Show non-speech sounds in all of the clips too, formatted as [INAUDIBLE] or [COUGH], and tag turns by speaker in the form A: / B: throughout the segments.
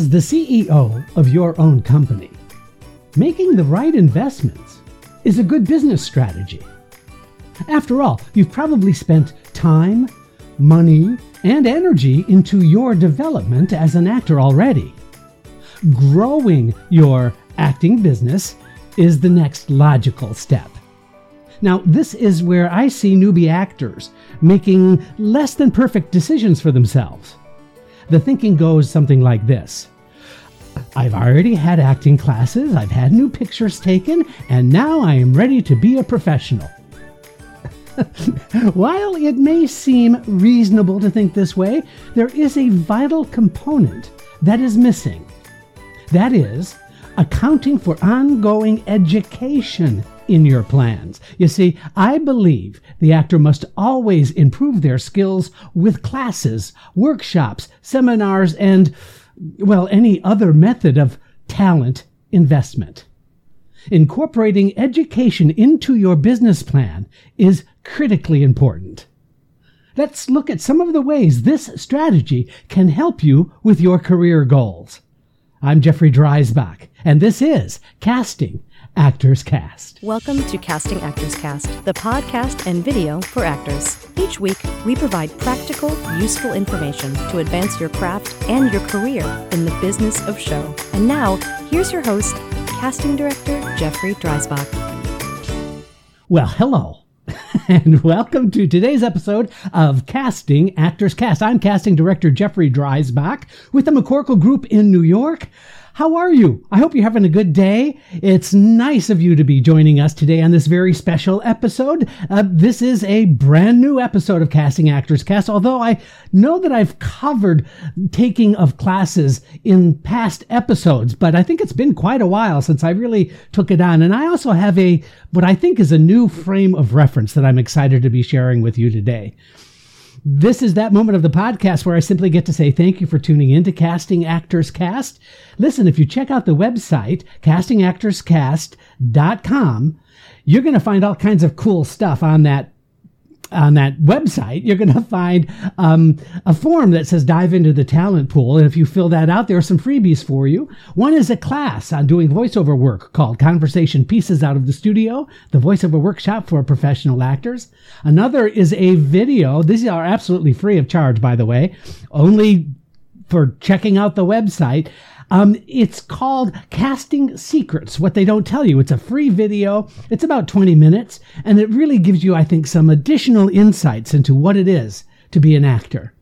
A: As the CEO of your own company, making the right investments is a good business strategy. After all, you've probably spent time, money, and energy into your development as an actor already. Growing your acting business is the next logical step. Now, this is where I see newbie actors making less than perfect decisions for themselves. The thinking goes something like this I've already had acting classes, I've had new pictures taken, and now I am ready to be a professional. [LAUGHS] While it may seem reasonable to think this way, there is a vital component that is missing. That is, accounting for ongoing education in your plans. You see, I believe the actor must always improve their skills with classes, workshops, seminars, and, well, any other method of talent investment. Incorporating education into your business plan is critically important. Let's look at some of the ways this strategy can help you with your career goals. I'm Jeffrey Dreisbach, and this is Casting Actors Cast.
B: Welcome to Casting Actors Cast, the podcast and video for actors. Each week, we provide practical, useful information to advance your craft and your career in the business of show. And now, here's your host, casting director Jeffrey Dreisbach.
A: Well, hello. [LAUGHS] and welcome to today's episode of Casting Actors Cast. I'm casting director Jeffrey Dreisbach with the McCorkle Group in New York. How are you? I hope you're having a good day. It's nice of you to be joining us today on this very special episode. Uh, this is a brand new episode of Casting Actors Cast, although I know that I've covered taking of classes in past episodes, but I think it's been quite a while since I really took it on. And I also have a, what I think is a new frame of reference that I'm excited to be sharing with you today. This is that moment of the podcast where I simply get to say thank you for tuning in to Casting Actors Cast. Listen, if you check out the website, castingactorscast.com, you're going to find all kinds of cool stuff on that on that website, you're going to find um, a form that says dive into the talent pool. And if you fill that out, there are some freebies for you. One is a class on doing voiceover work called Conversation Pieces Out of the Studio, the voiceover workshop for professional actors. Another is a video. These are absolutely free of charge, by the way, only for checking out the website um, it's called Casting Secrets, What They Don't Tell You. It's a free video. It's about 20 minutes, and it really gives you, I think, some additional insights into what it is to be an actor.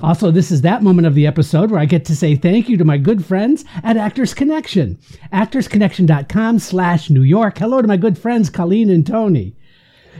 A: Also, this is that moment of the episode where I get to say thank you to my good friends at Actors Connection. ActorsConnection.com slash New York. Hello to my good friends Colleen and Tony.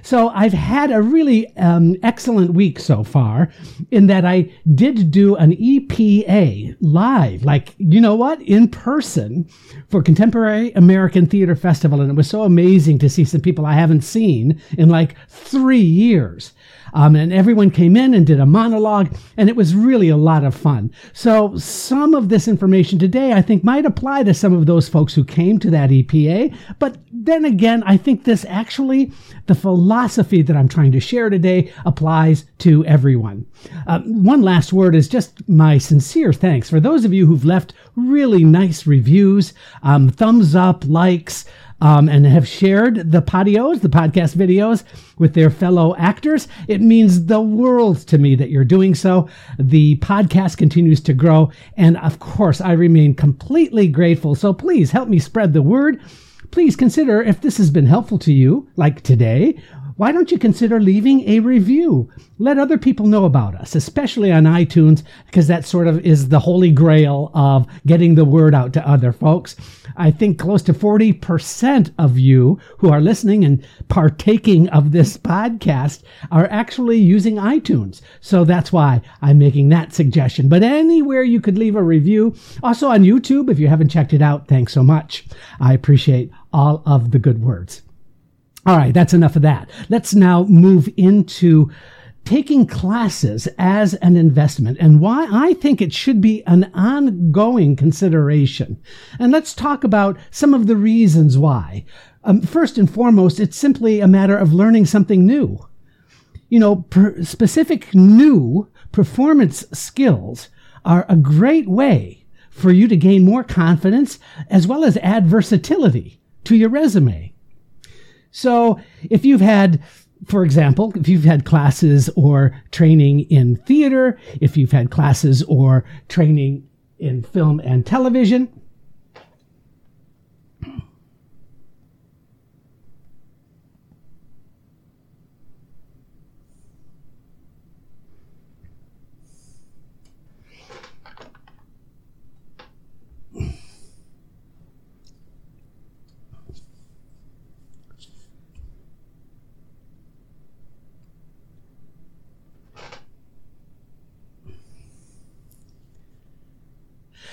A: So I've had a really um, excellent week so far in that I did do an EPA live, like, you know what, in person for Contemporary American Theater Festival. And it was so amazing to see some people I haven't seen in like three years. Um, and everyone came in and did a monologue, and it was really a lot of fun. So, some of this information today, I think, might apply to some of those folks who came to that EPA. But then again, I think this actually, the philosophy that I'm trying to share today, applies to everyone. Uh, one last word is just my sincere thanks for those of you who've left really nice reviews, um, thumbs up, likes um, and have shared the podios, the podcast videos, with their fellow actors. It means the world to me that you're doing so. The podcast continues to grow. And of course, I remain completely grateful. So please help me spread the word. Please consider if this has been helpful to you, like today, why don't you consider leaving a review? Let other people know about us, especially on iTunes, because that sort of is the holy grail of getting the word out to other folks. I think close to 40% of you who are listening and partaking of this podcast are actually using iTunes. So that's why I'm making that suggestion. But anywhere you could leave a review, also on YouTube, if you haven't checked it out, thanks so much. I appreciate all of the good words. All right, that's enough of that. Let's now move into taking classes as an investment and why I think it should be an ongoing consideration. And let's talk about some of the reasons why. Um, first and foremost, it's simply a matter of learning something new. You know, per- specific new performance skills are a great way for you to gain more confidence as well as add versatility to your resume. So if you've had for example, if you've had classes or training in theater, if you've had classes or training in film and television,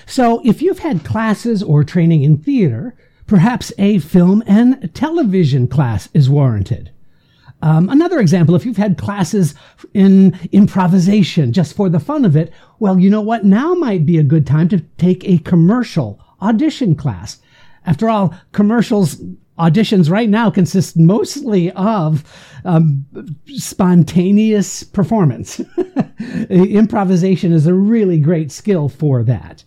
A: So if you've had classes or training in theater, perhaps a film and television class is warranted. Um, another example, if you've had classes in improvisation just for the fun of it, well, you know what? Now might be a good time to take a commercial audition class. After all, commercials auditions right now consist mostly of um, spontaneous performance. [LAUGHS] Improvisation is a really great skill for that.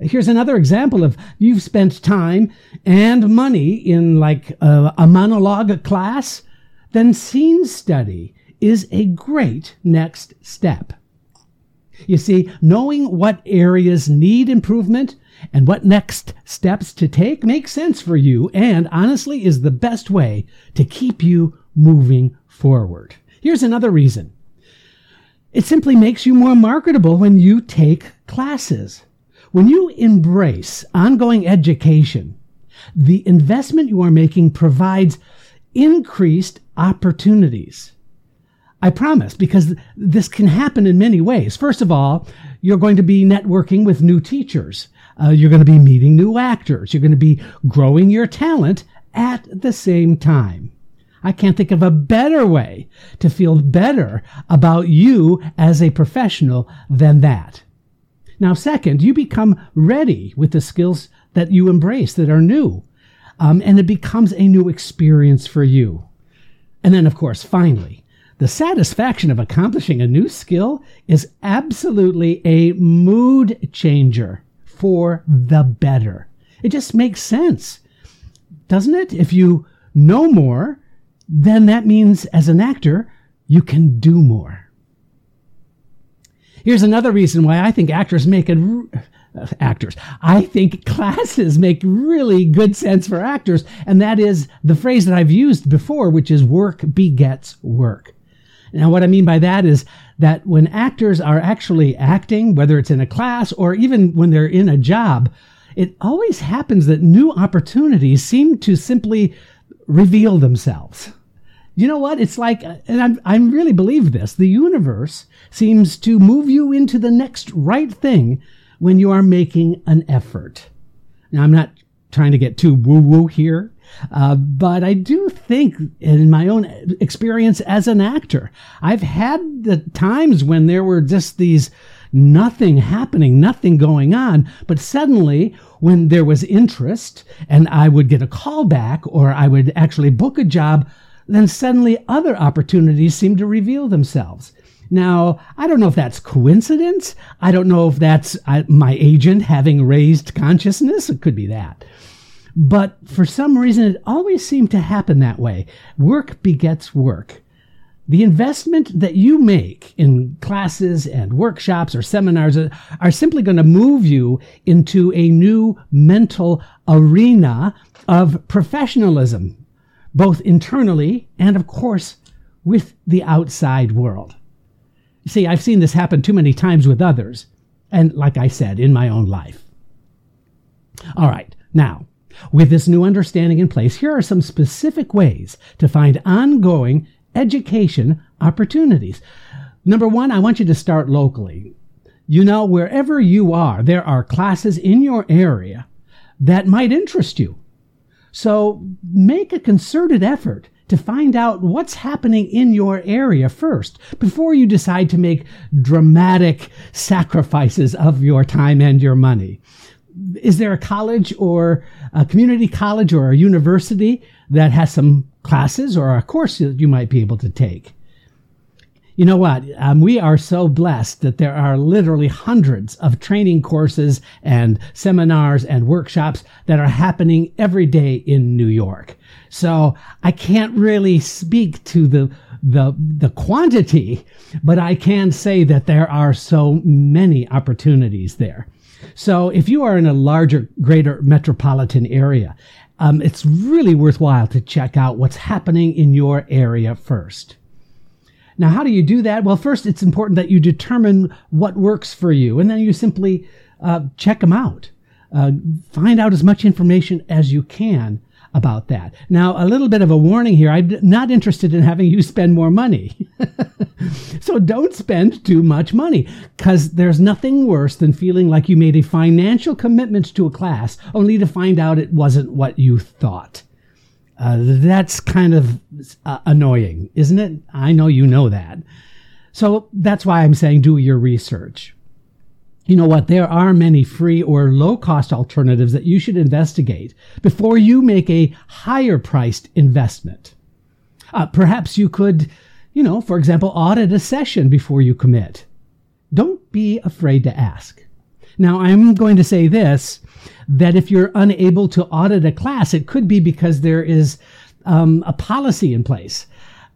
A: Here's another example of you've spent time and money in like a, a monologue class, then scene study is a great next step. You see, knowing what areas need improvement and what next steps to take makes sense for you and honestly is the best way to keep you moving forward. Here's another reason. It simply makes you more marketable when you take classes. When you embrace ongoing education, the investment you are making provides increased opportunities. I promise, because this can happen in many ways. First of all, you're going to be networking with new teachers. Uh, you're going to be meeting new actors. You're going to be growing your talent at the same time. I can't think of a better way to feel better about you as a professional than that. Now, second, you become ready with the skills that you embrace that are new, um, and it becomes a new experience for you. And then, of course, finally, the satisfaction of accomplishing a new skill is absolutely a mood changer for the better. It just makes sense, doesn't it? If you know more, then that means as an actor, you can do more. Here's another reason why I think actors make it. Uh, actors. I think classes make really good sense for actors, and that is the phrase that I've used before, which is work begets work. Now, what I mean by that is that when actors are actually acting, whether it's in a class or even when they're in a job, it always happens that new opportunities seem to simply reveal themselves you know what? It's like, and I really believe this the universe seems to move you into the next right thing when you are making an effort. Now, I'm not trying to get too woo woo here, uh, but I do think, in my own experience as an actor, I've had the times when there were just these nothing happening, nothing going on, but suddenly, when there was interest and I would get a call back or I would actually book a job, then suddenly other opportunities seem to reveal themselves. Now, I don't know if that's coincidence. I don't know if that's my agent having raised consciousness. It could be that. But for some reason, it always seemed to happen that way. Work begets work. The investment that you make in classes and workshops or seminars are simply going to move you into a new mental arena of professionalism, both internally and, of course, with the outside world. See, I've seen this happen too many times with others, and like I said, in my own life. All right, now, with this new understanding in place, here are some specific ways to find ongoing education opportunities. Number one, I want you to start locally. You know, wherever you are, there are classes in your area that might interest you. So make a concerted effort to find out what's happening in your area first before you decide to make dramatic sacrifices of your time and your money. Is there a college or a community college or a university that has some classes or a course that you might be able to take? You know what? Um, we are so blessed that there are literally hundreds of training courses and seminars and workshops that are happening every day in New York. So I can't really speak to the the the quantity, but I can say that there are so many opportunities there. So if you are in a larger, greater metropolitan area, um, it's really worthwhile to check out what's happening in your area first. Now, how do you do that? Well, first, it's important that you determine what works for you, and then you simply uh, check them out. Uh, find out as much information as you can about that. Now, a little bit of a warning here. I'm not interested in having you spend more money. [LAUGHS] so don't spend too much money because there's nothing worse than feeling like you made a financial commitment to a class only to find out it wasn't what you thought. Uh, that's kind of uh, annoying, isn't it? I know you know that. So that's why I'm saying do your research you know what? There are many free or low cost alternatives that you should investigate before you make a higher priced investment. Uh, perhaps you could, you know, for example, audit a session before you commit. Don't be afraid to ask. Now, I'm going to say this that if you're unable to audit a class, it could be because there is um, a policy in place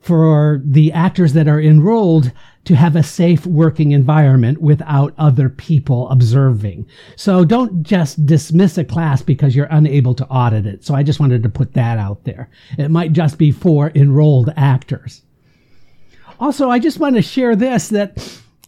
A: for the actors that are enrolled to have a safe working environment without other people observing. So don't just dismiss a class because you're unable to audit it. So I just wanted to put that out there. It might just be for enrolled actors. Also, I just want to share this that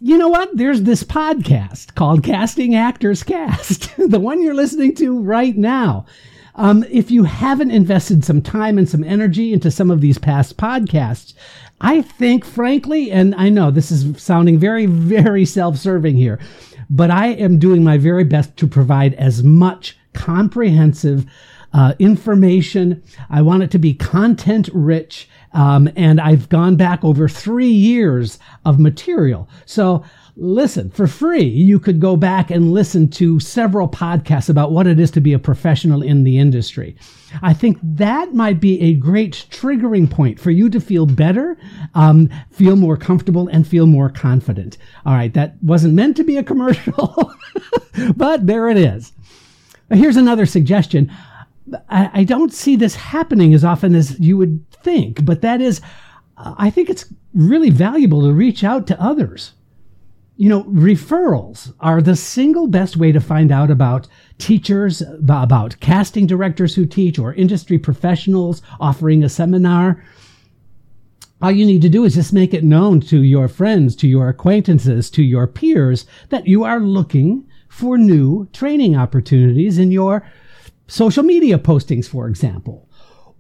A: you know what? There's this podcast called Casting Actors Cast, [LAUGHS] the one you're listening to right now. Um, if you haven't invested some time and some energy into some of these past podcasts, I think, frankly, and I know this is sounding very, very self serving here, but I am doing my very best to provide as much comprehensive uh, information. I want it to be content rich. Um, and I've gone back over three years of material. So listen for free. You could go back and listen to several podcasts about what it is to be a professional in the industry. I think that might be a great triggering point for you to feel better, um, feel more comfortable, and feel more confident. All right, that wasn't meant to be a commercial, [LAUGHS] but there it is. Here's another suggestion. I, don't see this happening as often as you would think, but that is, I think it's really valuable to reach out to others you know, referrals are the single best way to find out about teachers, about casting directors who teach, or industry professionals offering a seminar. All you need to do is just make it known to your friends, to your acquaintances, to your peers that you are looking for new training opportunities in your social media postings, for example,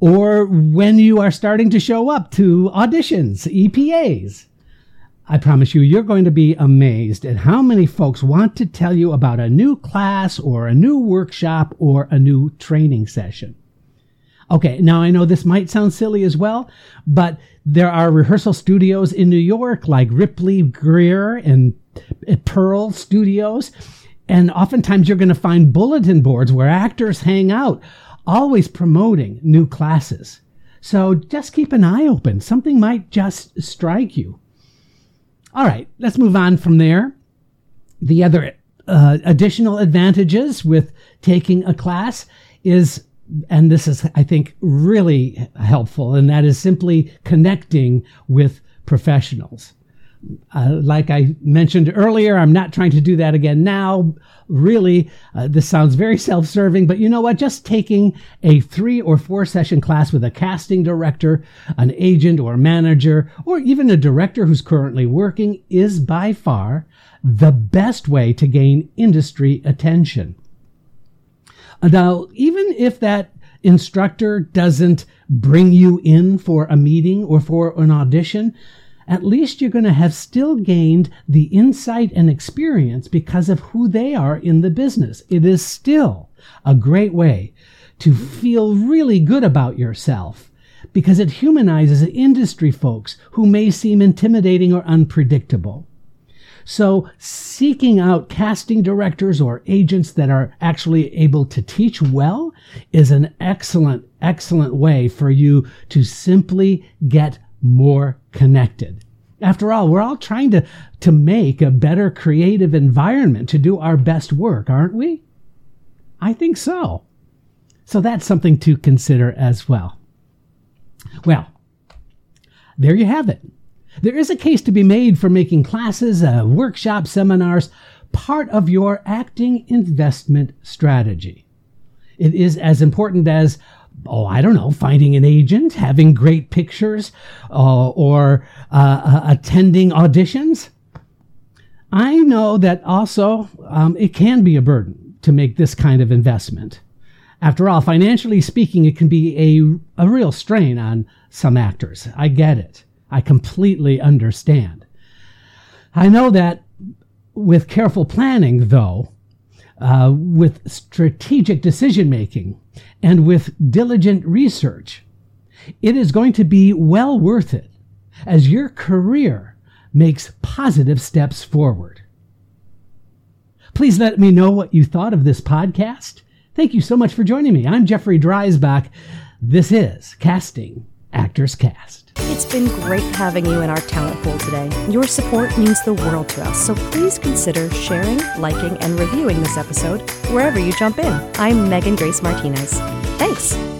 A: or when you are starting to show up to auditions, EPAs. I promise you, you're going to be amazed at how many folks want to tell you about a new class or a new workshop or a new training session. Okay, now I know this might sound silly as well, but there are rehearsal studios in New York like Ripley Grier and Pearl Studios. And oftentimes you're going to find bulletin boards where actors hang out, always promoting new classes. So just keep an eye open. Something might just strike you. All right, let's move on from there. The other uh, additional advantages with taking a class is, and this is, I think, really helpful, and that is simply connecting with professionals. Uh, like I mentioned earlier, I'm not trying to do that again now. Really, uh, this sounds very self serving, but you know what? Just taking a three or four session class with a casting director, an agent or manager, or even a director who's currently working is by far the best way to gain industry attention. Now, even if that instructor doesn't bring you in for a meeting or for an audition, at least you're going to have still gained the insight and experience because of who they are in the business. It is still a great way to feel really good about yourself because it humanizes industry folks who may seem intimidating or unpredictable. So, seeking out casting directors or agents that are actually able to teach well is an excellent, excellent way for you to simply get more connected. After all, we're all trying to, to make a better creative environment to do our best work, aren't we? I think so. So that's something to consider as well. Well, there you have it. There is a case to be made for making classes, uh, workshops, seminars part of your acting investment strategy. It is as important as, oh, I don't know, finding an agent, having great pictures, uh, or uh, uh attending auditions. I know that also um, it can be a burden to make this kind of investment. After all, financially speaking, it can be a, a real strain on some actors. I get it. I completely understand. I know that with careful planning, though, uh, with strategic decision making, and with diligent research, it is going to be well worth it as your career makes positive steps forward. Please let me know what you thought of this podcast. Thank you so much for joining me. I'm Jeffrey Dreisbach. This is Casting Actors Cast.
B: It's been great having you in our talent pool today. Your support means the world to us, so please consider sharing, liking, and reviewing this episode wherever you jump in. I'm Megan Grace Martinez. Thanks.